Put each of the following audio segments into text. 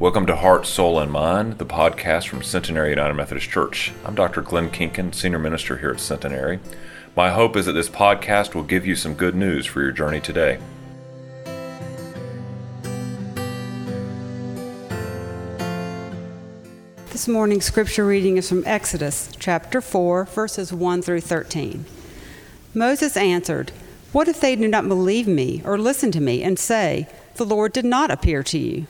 Welcome to Heart, Soul, and Mind, the podcast from Centenary United Methodist Church. I'm Dr. Glenn Kinkin, Senior Minister here at Centenary. My hope is that this podcast will give you some good news for your journey today. This morning's scripture reading is from Exodus chapter 4, verses 1 through 13. Moses answered, What if they do not believe me or listen to me and say, The Lord did not appear to you?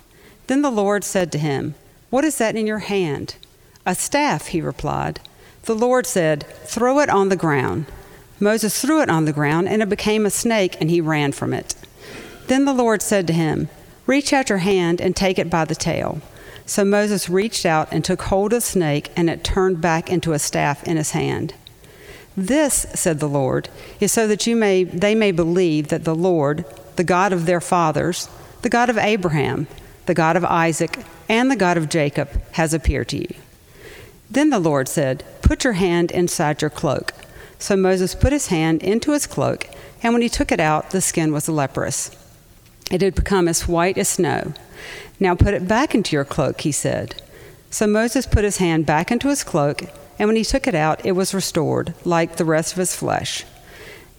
Then the Lord said to him, What is that in your hand? A staff, he replied. The Lord said, Throw it on the ground. Moses threw it on the ground, and it became a snake, and he ran from it. Then the Lord said to him, Reach out your hand and take it by the tail. So Moses reached out and took hold of the snake, and it turned back into a staff in his hand. This, said the Lord, is so that you may, they may believe that the Lord, the God of their fathers, the God of Abraham, the God of Isaac, and the God of Jacob, has appeared to you. Then the Lord said, Put your hand inside your cloak. So Moses put his hand into his cloak, and when he took it out, the skin was leprous. It had become as white as snow. Now put it back into your cloak, he said. So Moses put his hand back into his cloak, and when he took it out, it was restored, like the rest of his flesh.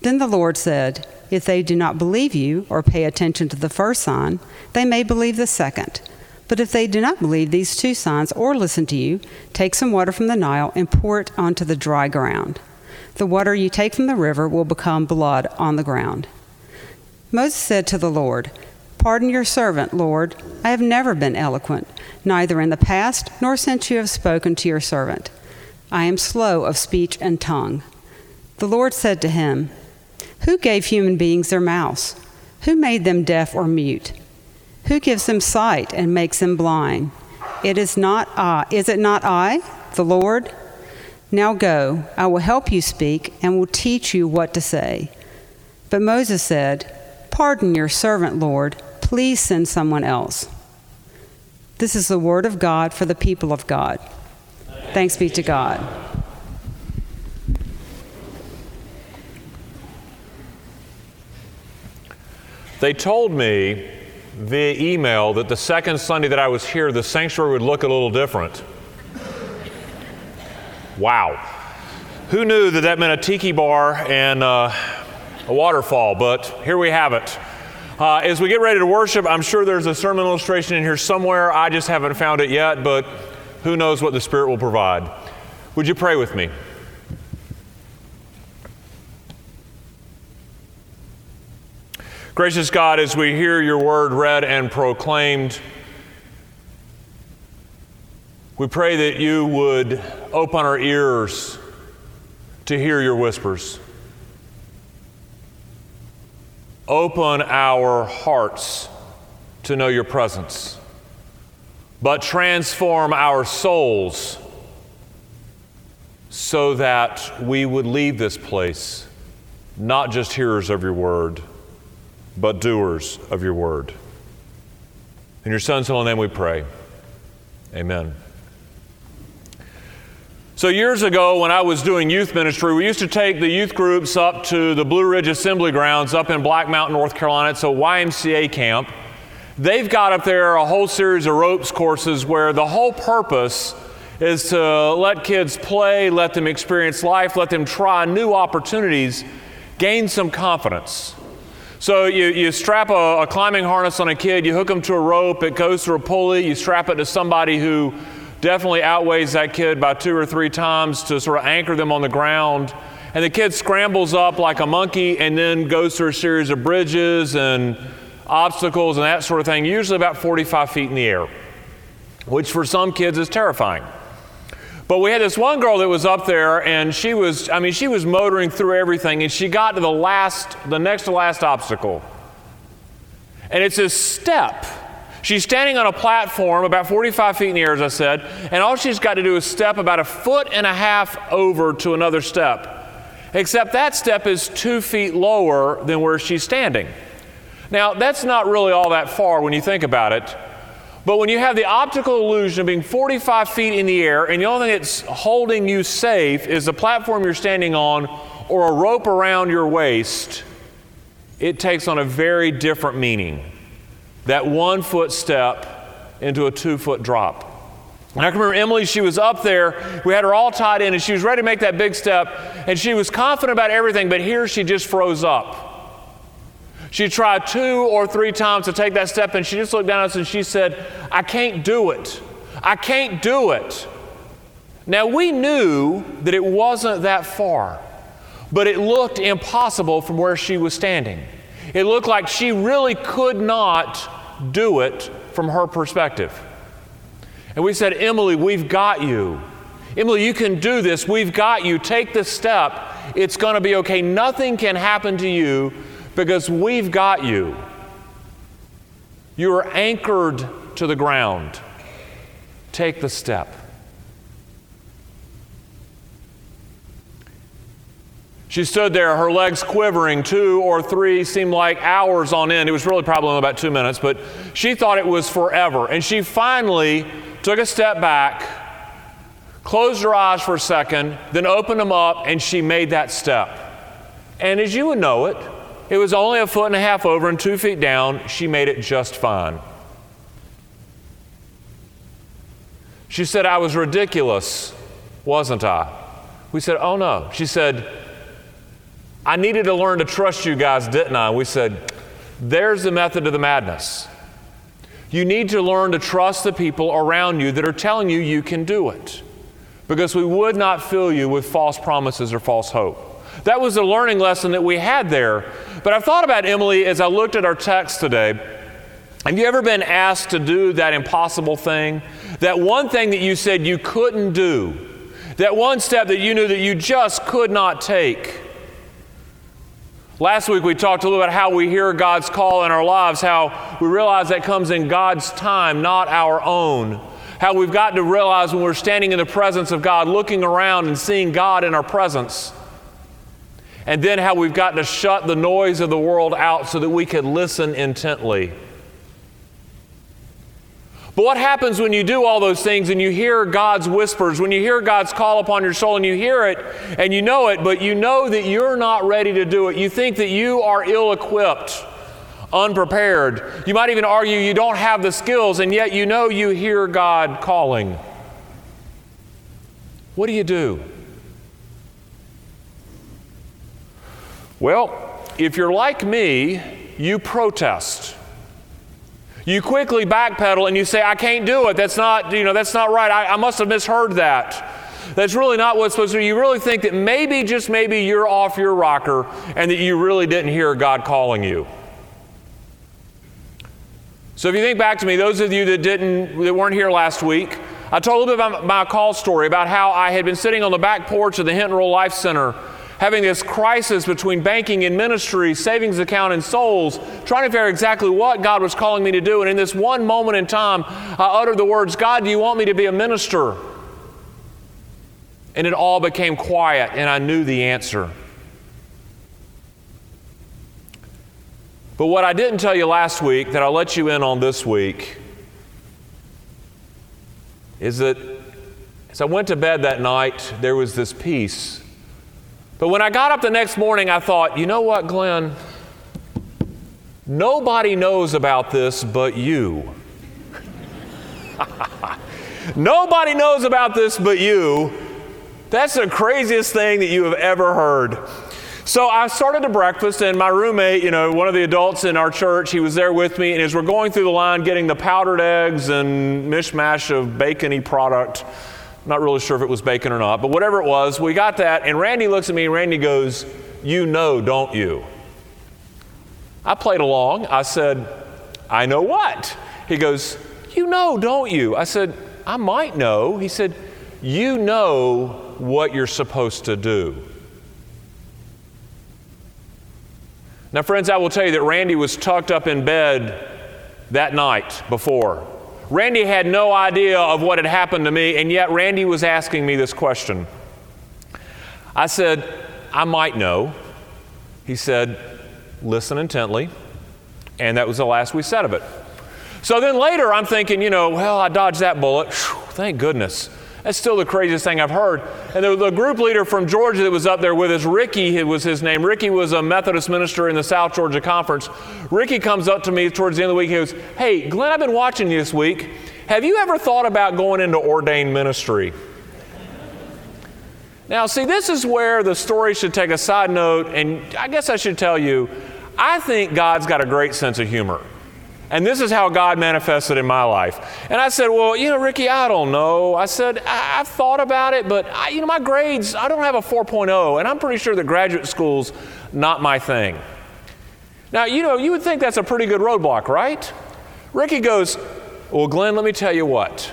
Then the Lord said, if they do not believe you or pay attention to the first sign, they may believe the second. But if they do not believe these two signs or listen to you, take some water from the Nile and pour it onto the dry ground. The water you take from the river will become blood on the ground. Moses said to the Lord, Pardon your servant, Lord. I have never been eloquent, neither in the past nor since you have spoken to your servant. I am slow of speech and tongue. The Lord said to him, who gave human beings their mouths? Who made them deaf or mute? Who gives them sight and makes them blind? It is not I. Is it not I, the Lord? Now go, I will help you speak and will teach you what to say. But Moses said, Pardon your servant, Lord. Please send someone else. This is the word of God for the people of God. Thanks be to God. They told me via email that the second Sunday that I was here, the sanctuary would look a little different. Wow. Who knew that that meant a tiki bar and uh, a waterfall? But here we have it. Uh, as we get ready to worship, I'm sure there's a sermon illustration in here somewhere. I just haven't found it yet, but who knows what the Spirit will provide. Would you pray with me? Gracious God, as we hear your word read and proclaimed, we pray that you would open our ears to hear your whispers. Open our hearts to know your presence, but transform our souls so that we would leave this place not just hearers of your word but doers of your word. In your Son's holy name we pray. Amen. So, years ago, when I was doing youth ministry, we used to take the youth groups up to the Blue Ridge Assembly Grounds up in Black Mountain, North Carolina. It's a YMCA camp. They've got up there a whole series of ropes courses where the whole purpose is to let kids play, let them experience life, let them try new opportunities, gain some confidence. So you, you strap a, a, climbing harness on a kid, you hook them to a rope, it goes through a pulley, you strap it to somebody who definitely outweighs that kid by two or three times to sort of anchor them on the ground. And the kid scrambles up like a monkey and then goes through a series of bridges and obstacles and that sort of thing, usually about 45 feet in the air, which for some kids is terrifying. But we had this one girl that was up there, and she was, I mean, she was motoring through everything, and she got to the last, the next to last obstacle. And it's a step. She's standing on a platform about 45 feet in the air, as I said, and all she's got to do is step about a foot and a half over to another step. Except that step is two feet lower than where she's standing. Now, that's not really all that far when you think about it. But when you have the optical illusion of being 45 feet in the air and the only thing that's holding you safe is the platform you're standing on or a rope around your waist, it takes on a very different meaning. That one foot step into a two foot drop. And I can remember Emily, she was up there. We had her all tied in, and she was ready to make that big step. And she was confident about everything, but here she just froze up. She tried two or three times to take that step, and she just looked down at us and she said, I can't do it. I can't do it. Now, we knew that it wasn't that far, but it looked impossible from where she was standing. It looked like she really could not do it from her perspective. And we said, Emily, we've got you. Emily, you can do this. We've got you. Take the step. It's going to be okay. Nothing can happen to you because we've got you. You are anchored to the ground. Take the step. She stood there, her legs quivering, two or three seemed like hours on end. It was really probably only about two minutes, but she thought it was forever. And she finally took a step back, closed her eyes for a second, then opened them up, and she made that step. And as you would know it, it was only a foot and a half over and two feet down. She made it just fine. She said, I was ridiculous, wasn't I? We said, Oh no. She said, I needed to learn to trust you guys, didn't I? We said, There's the method of the madness. You need to learn to trust the people around you that are telling you you can do it because we would not fill you with false promises or false hope. That was a learning lesson that we had there. But I've thought about Emily as I looked at our text today. Have you ever been asked to do that impossible thing? That one thing that you said you couldn't do? That one step that you knew that you just could not take? Last week we talked a little about how we hear God's call in our lives, how we realize that comes in God's time, not our own. How we've got to realize when we're standing in the presence of God, looking around and seeing God in our presence. And then how we've got to shut the noise of the world out so that we can listen intently. But what happens when you do all those things and you hear God's whispers, when you hear God's call upon your soul and you hear it and you know it, but you know that you're not ready to do it? You think that you are ill equipped, unprepared. You might even argue you don't have the skills, and yet you know you hear God calling. What do you do? Well, if you're like me, you protest. You quickly backpedal and you say, I can't do it. That's not, you know, that's not right. I, I must have misheard that. That's really not what's supposed to be. You really think that maybe, just maybe, you're off your rocker and that you really didn't hear God calling you. So if you think back to me, those of you that didn't that weren't here last week, I told a little bit about my call story about how I had been sitting on the back porch of the Hinton Rural Life Center having this crisis between banking and ministry, savings account and souls, trying to figure out exactly what God was calling me to do. And in this one moment in time, I uttered the words, God, do you want me to be a minister? And it all became quiet, and I knew the answer. But what I didn't tell you last week that I'll let you in on this week is that as I went to bed that night, there was this peace but when I got up the next morning, I thought, you know what, Glenn? Nobody knows about this but you. Nobody knows about this but you. That's the craziest thing that you have ever heard. So I started to breakfast, and my roommate, you know, one of the adults in our church, he was there with me. And as we're going through the line getting the powdered eggs and mishmash of bacony product, not really sure if it was bacon or not, but whatever it was, we got that. And Randy looks at me and Randy goes, You know, don't you? I played along. I said, I know what? He goes, You know, don't you? I said, I might know. He said, You know what you're supposed to do. Now, friends, I will tell you that Randy was tucked up in bed that night before. Randy had no idea of what had happened to me, and yet Randy was asking me this question. I said, I might know. He said, Listen intently. And that was the last we said of it. So then later, I'm thinking, you know, well, I dodged that bullet. Whew, thank goodness. That's still the craziest thing I've heard. And the, the, group leader from Georgia that was up there with us, Ricky it was his name. Ricky was a Methodist minister in the South Georgia Conference. Ricky comes up to me towards the end of the week. He goes, Hey, Glenn, I've been watching you this week, Have you ever thought about going into ordained ministry? Now, see, this is where the story should take a side note, and I guess I should tell you, I think God's got a great sense of humor. And this is how God manifested in my life. And I said, Well, you know, Ricky, I don't know. I said, I- have thought about it, but I, you know, my grades, I don't have a 4.0, and I'm pretty sure that graduate school's not my thing. Now, you know, you would think that's a pretty good roadblock, right? Ricky goes, Well, Glenn, let me tell you what.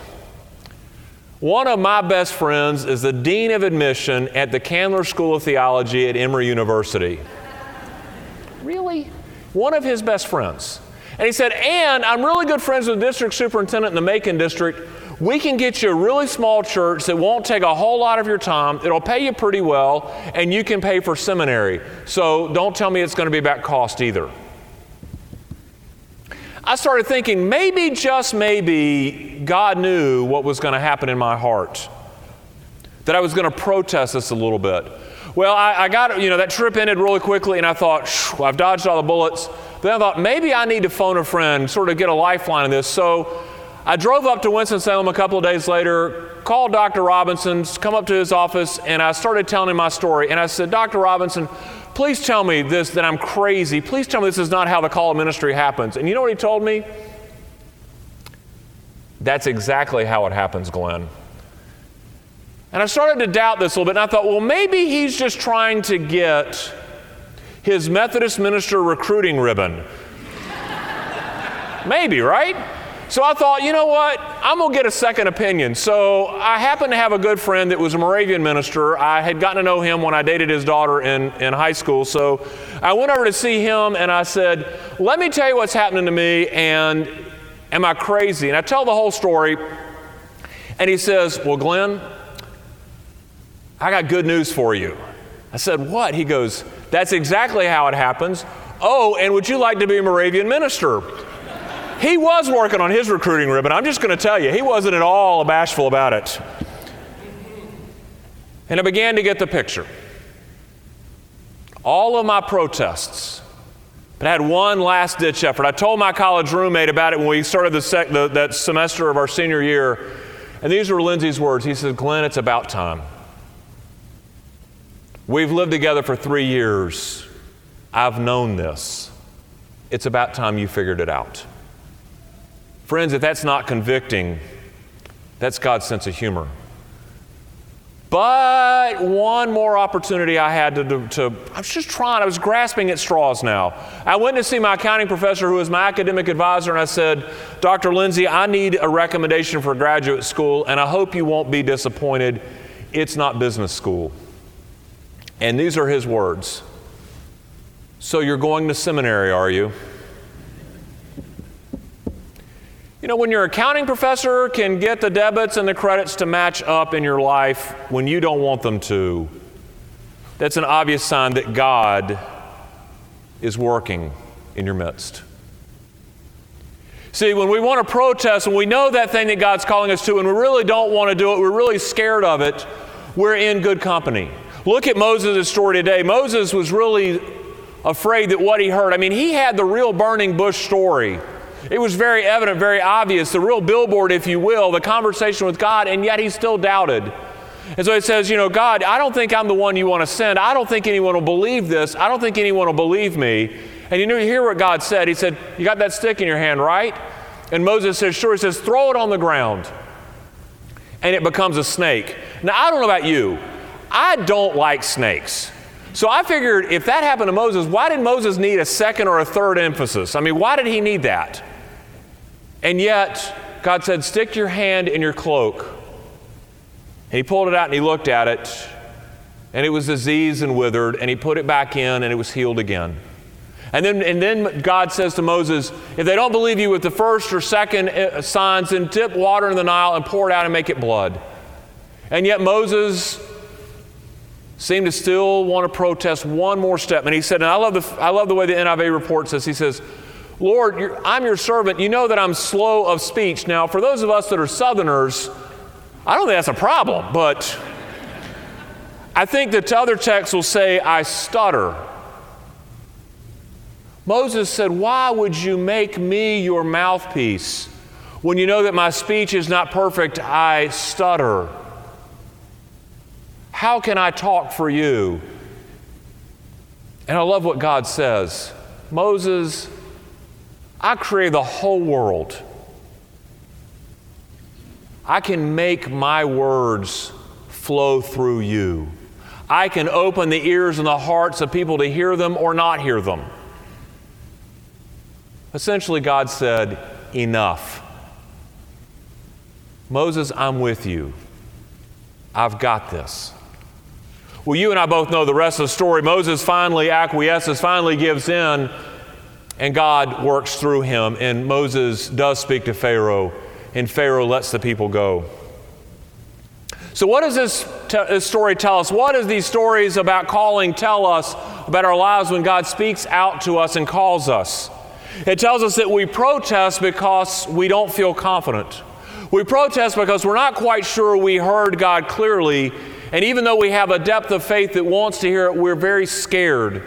One of my best friends is the Dean of Admission at the Candler School of Theology at Emory University. really? One of his best friends. And he said, And I'm really good friends with the district superintendent in the Macon district. We can get you a really small church that won't take a whole lot of your time. It'll pay you pretty well, and you can pay for seminary. So don't tell me it's going to be about cost either. I started thinking maybe, just maybe, God knew what was going to happen in my heart. That I was going to protest this a little bit. Well, I, I got, you know, that trip ended really quickly, and I thought, I've dodged all the bullets. Then I thought, maybe I need to phone a friend, sort of get a lifeline in this. So I drove up to Winston-Salem a couple of days later, called Dr. Robinson, come up to his office, and I started telling him my story. And I said, Dr. Robinson, please tell me this, that I'm crazy. Please tell me this is not how the call of ministry happens. And you know what he told me? That's exactly how it happens, Glenn. And I started to doubt this a little bit, and I thought, well, maybe he's just trying to get his Methodist minister recruiting ribbon. maybe, right? So I thought, you know what? I'm going to get a second opinion. So I happened to have a good friend that was a Moravian minister. I had gotten to know him when I dated his daughter in, in high school. So I went over to see him and I said, Let me tell you what's happening to me, and am I crazy? And I tell the whole story. And he says, Well, Glenn, I got good news for you. I said, What? He goes, That's exactly how it happens. Oh, and would you like to be a Moravian minister? He was working on his recruiting ribbon. I'm just going to tell you, he wasn't at all bashful about it. And I began to get the picture. All of my protests, but I had one last ditch effort. I told my college roommate about it when we started sec- the, that semester of our senior year. And these were Lindsay's words. He said, Glenn, it's about time. We've lived together for three years. I've known this. It's about time you figured it out. Friends, if that's not convicting, that's God's sense of humor. But one more opportunity I had to, to, to, I was just trying, I was grasping at straws now. I went to see my accounting professor who was my academic advisor, and I said, Dr. Lindsay, I need a recommendation for graduate school, and I hope you won't be disappointed. It's not business school. And these are his words So you're going to seminary, are you? You know, when your accounting professor can get the debits and the credits to match up in your life when you don't want them to, that's an obvious sign that God is working in your midst. See, when we want to protest and we know that thing that God's calling us to and we really don't want to do it, we're really scared of it, we're in good company. Look at Moses' story today. Moses was really afraid that what he heard, I mean, he had the real burning bush story. It was very evident, very obvious, the real billboard, if you will, the conversation with God, and yet he still doubted. And so it says, you know, God, I don't think I'm the one you want to send. I don't think anyone will believe this. I don't think anyone will believe me. And you know, you hear what God said. He said, You got that stick in your hand, right? And Moses says, Sure. He says, Throw it on the ground. And it becomes a snake. Now, I don't know about you. I don't like snakes. So I figured if that happened to Moses, why did Moses need a second or a third emphasis? I mean, why did he need that? And yet, God said, Stick your hand in your cloak. And he pulled it out and he looked at it, and it was diseased and withered, and he put it back in, and it was healed again. And then, and then God says to Moses, If they don't believe you with the first or second uh, signs, then dip water in the Nile and pour it out and make it blood. And yet Moses seemed to still want to protest one more step. And he said, and I love the, I love the way the NIV reports this. He says, Lord, I'm your servant. You know that I'm slow of speech. Now, for those of us that are Southerners, I don't think that's a problem, but I think that other texts will say, I stutter. Moses said, Why would you make me your mouthpiece? When you know that my speech is not perfect, I stutter. How can I talk for you? And I love what God says Moses, I created the whole world. I can make my words flow through you. I can open the ears and the hearts of people to hear them or not hear them. Essentially, God said, Enough. Moses, I'm with you. I've got this. Well, you and I both know the rest of the story. Moses finally acquiesces, finally gives in, and God works through him. And Moses does speak to Pharaoh, and Pharaoh lets the people go. So, what does this, t- this story tell us? What does these stories about calling tell us about our lives when God speaks out to us and calls us? It tells us that we protest because we don't feel confident. We protest because we're not quite sure we heard God clearly, and even though we have a depth of faith that wants to hear it, we're very scared.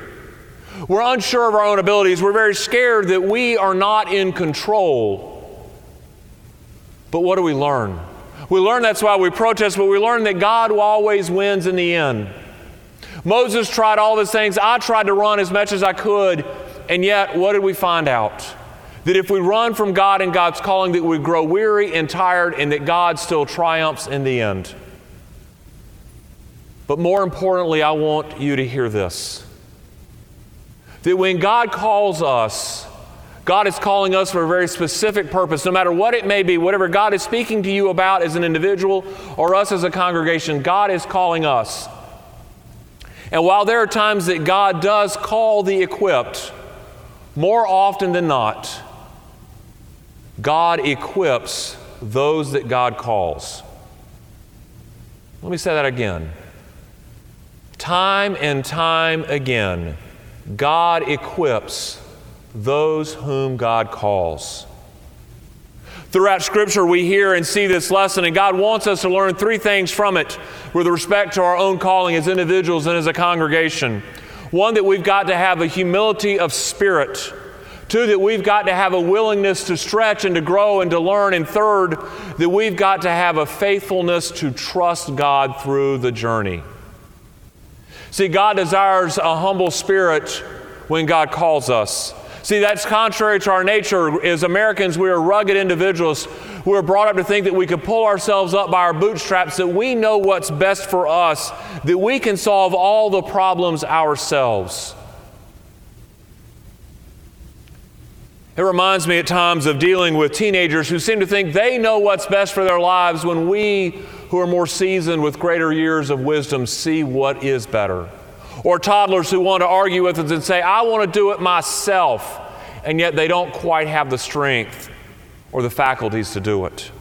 We're unsure of our own abilities. We're very scared that we are not in control. But what do we learn? We learn that's why we protest, but we learn that God always wins in the end. Moses tried all these things. I tried to run as much as I could, and yet, what did we find out? That if we run from God and God's calling, that we grow weary and tired, and that God still triumphs in the end. But more importantly, I want you to hear this that when God calls us, God is calling us for a very specific purpose, no matter what it may be, whatever God is speaking to you about as an individual or us as a congregation, God is calling us. And while there are times that God does call the equipped, more often than not, God equips those that God calls. Let me say that again. Time and time again, God equips those whom God calls. Throughout Scripture, we hear and see this lesson, and God wants us to learn three things from it with respect to our own calling as individuals and as a congregation. One, that we've got to have a humility of spirit. Two, that we've got to have a willingness to stretch and to grow and to learn. And third, that we've got to have a faithfulness to trust God through the journey. See, God desires a humble spirit when God calls us. See, that's contrary to our nature. As Americans, we are rugged individuals. We are brought up to think that we can pull ourselves up by our bootstraps, that we know what's best for us, that we can solve all the problems ourselves. It reminds me at times of dealing with teenagers who seem to think they know what's best for their lives when we, who are more seasoned with greater years of wisdom, see what is better. Or toddlers who want to argue with us and say, I want to do it myself, and yet they don't quite have the strength or the faculties to do it.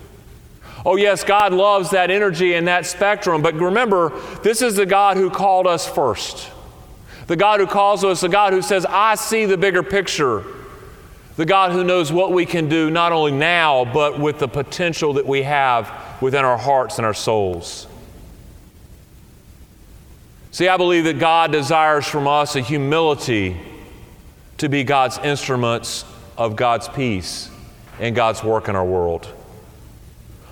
Oh, yes, God loves that energy and that spectrum, but remember, this is the God who called us first. The God who calls us, the God who says, I see the bigger picture the God who knows what we can do not only now, but with the potential that we have within our hearts and our souls. See, I believe that God desires from us a humility to be God's instruments of God's peace and God's work in our world.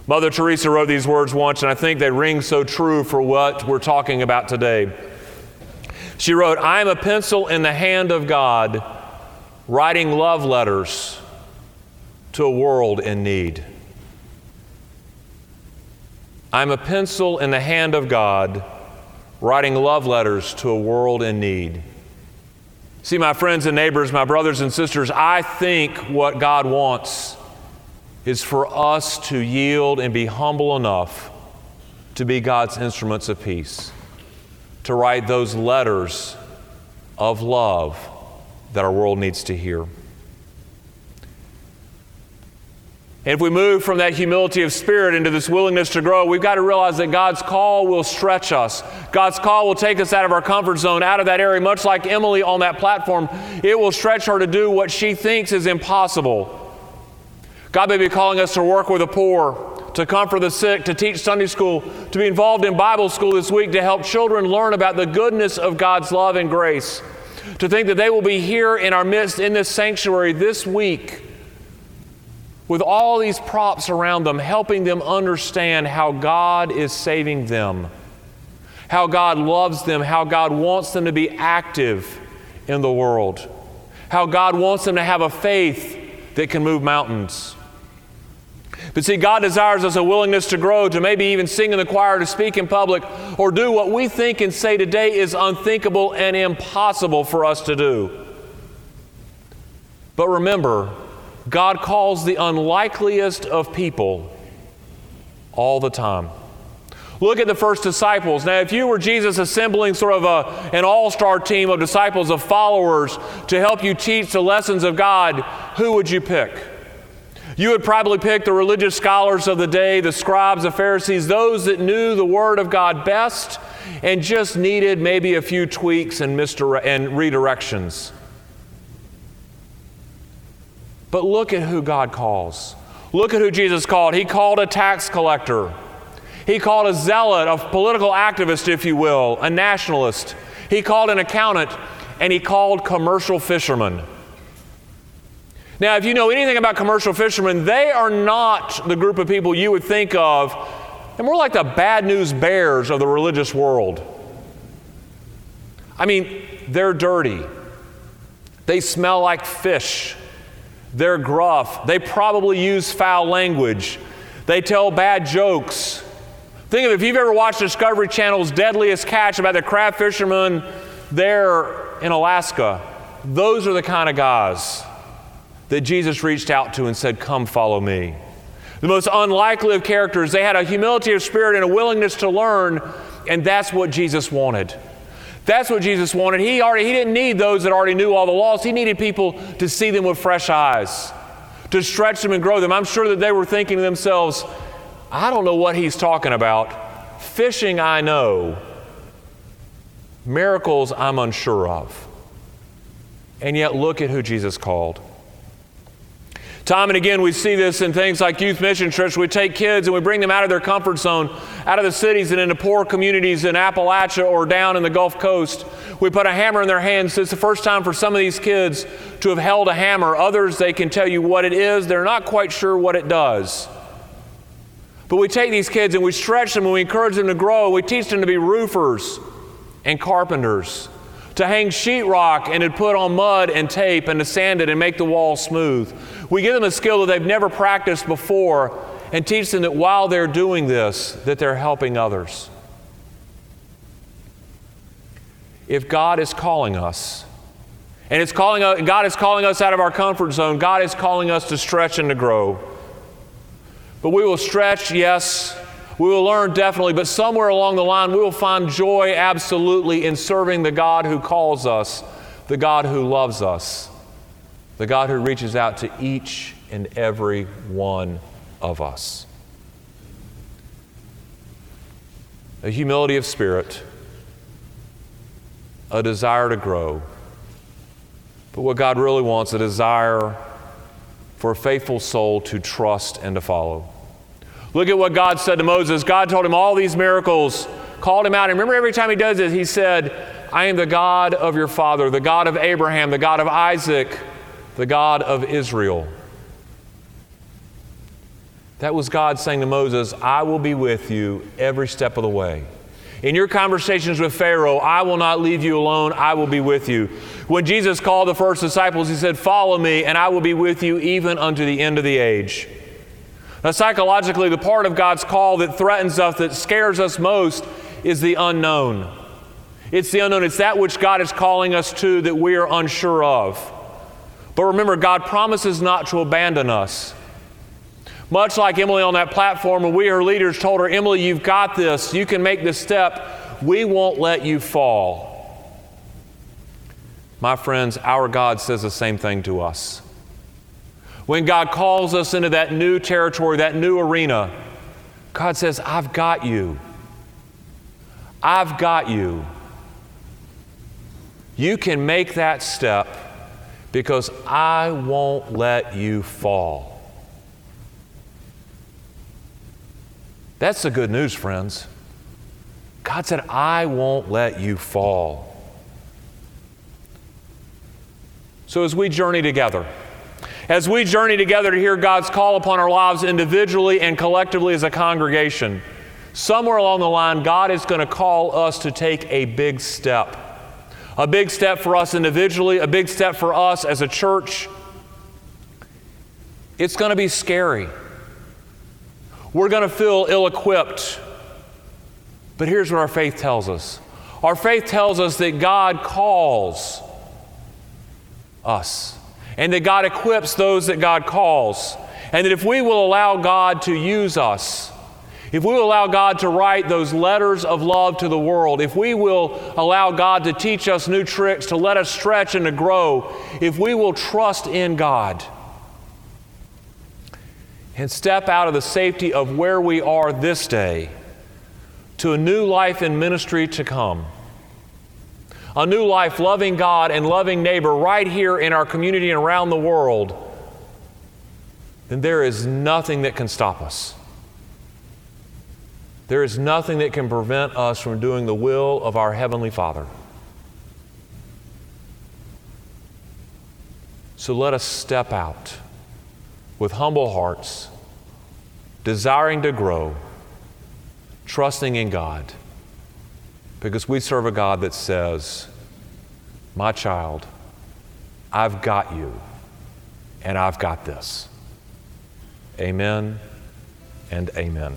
Mother Teresa wrote these words once, and I think they ring so true for what we're talking about today. She wrote, I am a pencil in the hand of God writing love letters to a world in need. I'm a pencil in the hand of God, writing love letters to a world in need. See, my friends and neighbors, my brothers and sisters, I think what God wants is for us to yield and be humble enough to be God's instruments of peace, to write those letters of love that our world needs to hear. And if we move from that humility of spirit into this willingness to grow, we've got to realize that God's call will stretch us. God's call will take us out of our comfort zone, out of that area, much like Emily on that platform. It will stretch her to do what she thinks is impossible. God may be calling us to work with the poor, to comfort the sick, to teach Sunday school, to be involved in Bible school this week, to help children learn about the goodness of God's love and grace to think that they will be here in our midst in this sanctuary this week with all these props around them, helping them understand how God is saving them, how God loves them, how God wants them to be active in the world, how God wants them to have a faith that can move mountains. But see, God desires us a willingness to grow, to maybe even sing in the choir, to speak in public, or do what we think and say today is unthinkable and impossible for us to do. But remember, God calls the unlikeliest of people all the time. Look at the first disciples. Now, if you were Jesus assembling sort of a, an all star team of disciples, of followers to help you teach the lessons of God, who would you pick? You would probably pick the religious scholars of the day, the scribes, the Pharisees, those that knew the Word of God best and just needed maybe a few tweaks and, misdire- and redirections. But look at who God calls. Look at who Jesus called. He called a tax collector. He called a zealot, a political activist, if you will, a nationalist. He called an accountant, and he called commercial fishermen. Now, if you know anything about commercial fishermen, they are not the group of people you would think of, and more like the bad news bears of the religious world. I mean, they're dirty, they smell like fish. They're gruff. They probably use foul language. They tell bad jokes. Think of if you've ever watched Discovery Channel's Deadliest Catch about the crab fishermen there in Alaska. Those are the kind of guys that Jesus reached out to and said, Come follow me. The most unlikely of characters, they had a humility of spirit and a willingness to learn, and that's what Jesus wanted. That's what Jesus wanted. He already he didn't need those that already knew all the laws. He needed people to see them with fresh eyes, to stretch them and grow them. I'm sure that they were thinking to themselves, I don't know what he's talking about. Fishing I know. Miracles I'm unsure of. And yet look at who Jesus called. Time and again, we see this in things like Youth Mission Trips. We take kids and we bring them out of their comfort zone, out of the cities and into poor communities in Appalachia or down in the Gulf Coast. We put a hammer in their hands. It's the first time for some of these kids to have held a hammer. Others, they can tell you what it is, they're not quite sure what it does. But we take these kids and we stretch them and we encourage them to grow. We teach them to be roofers and carpenters to hang sheetrock and to put on mud and tape and to sand it and make the walls smooth. We give them a skill that they've never practiced before and teach them that while they're doing this, that they're helping others. If God is calling us, and it's calling us, God is calling us out of our comfort zone, God is calling us to stretch and to grow. But we will stretch, yes, we will learn definitely, but somewhere along the line, we will find joy absolutely in serving the God who calls us, the God who loves us, the God who reaches out to each and every one of us. A humility of spirit, a desire to grow. But what God really wants, a desire for a faithful soul to trust and to follow. Look at what God said to Moses. God told him all these miracles, called him out. And remember, every time he does it, he said, I am the God of your father, the God of Abraham, the God of Isaac, the God of Israel. That was God saying to Moses, I will be with you every step of the way. In your conversations with Pharaoh, I will not leave you alone, I will be with you. When Jesus called the first disciples, he said, Follow me, and I will be with you even unto the end of the age. Now, psychologically, the part of God's call that threatens us, that scares us most, is the unknown. It's the unknown. It's that which God is calling us to that we are unsure of. But remember, God promises not to abandon us. Much like Emily on that platform, when we, her leaders, told her, Emily, you've got this, you can make this step, we won't let you fall. My friends, our God says the same thing to us. When God calls us into that new territory, that new arena, God says, I've got you. I've got you. You can make that step because I won't let you fall. That's the good news, friends. God said, I won't let you fall. So as we journey together, As we journey together to hear God's call upon our lives individually and collectively as a congregation, somewhere along the line, God is going to call us to take a big step. A big step for us individually, a big step for us as a church. It's going to be scary. We're going to feel ill equipped. But here's what our faith tells us our faith tells us that God calls us and that God equips those that God calls. And that if we will allow God to use us, if we will allow God to write those letters of love to the world, if we will allow God to teach us new tricks, to let us stretch and to grow, if we will trust in God and step out of the safety of where we are this day to a new life in ministry to come a new life loving God and loving neighbor right here in our community and around the world, then there is nothing that can stop us. There is nothing that can prevent us from doing the will of our Heavenly Father. So let us step out with humble hearts, desiring to grow, trusting in God. Because we serve a God that says, My child, I've got you, and I've got this. Amen and amen.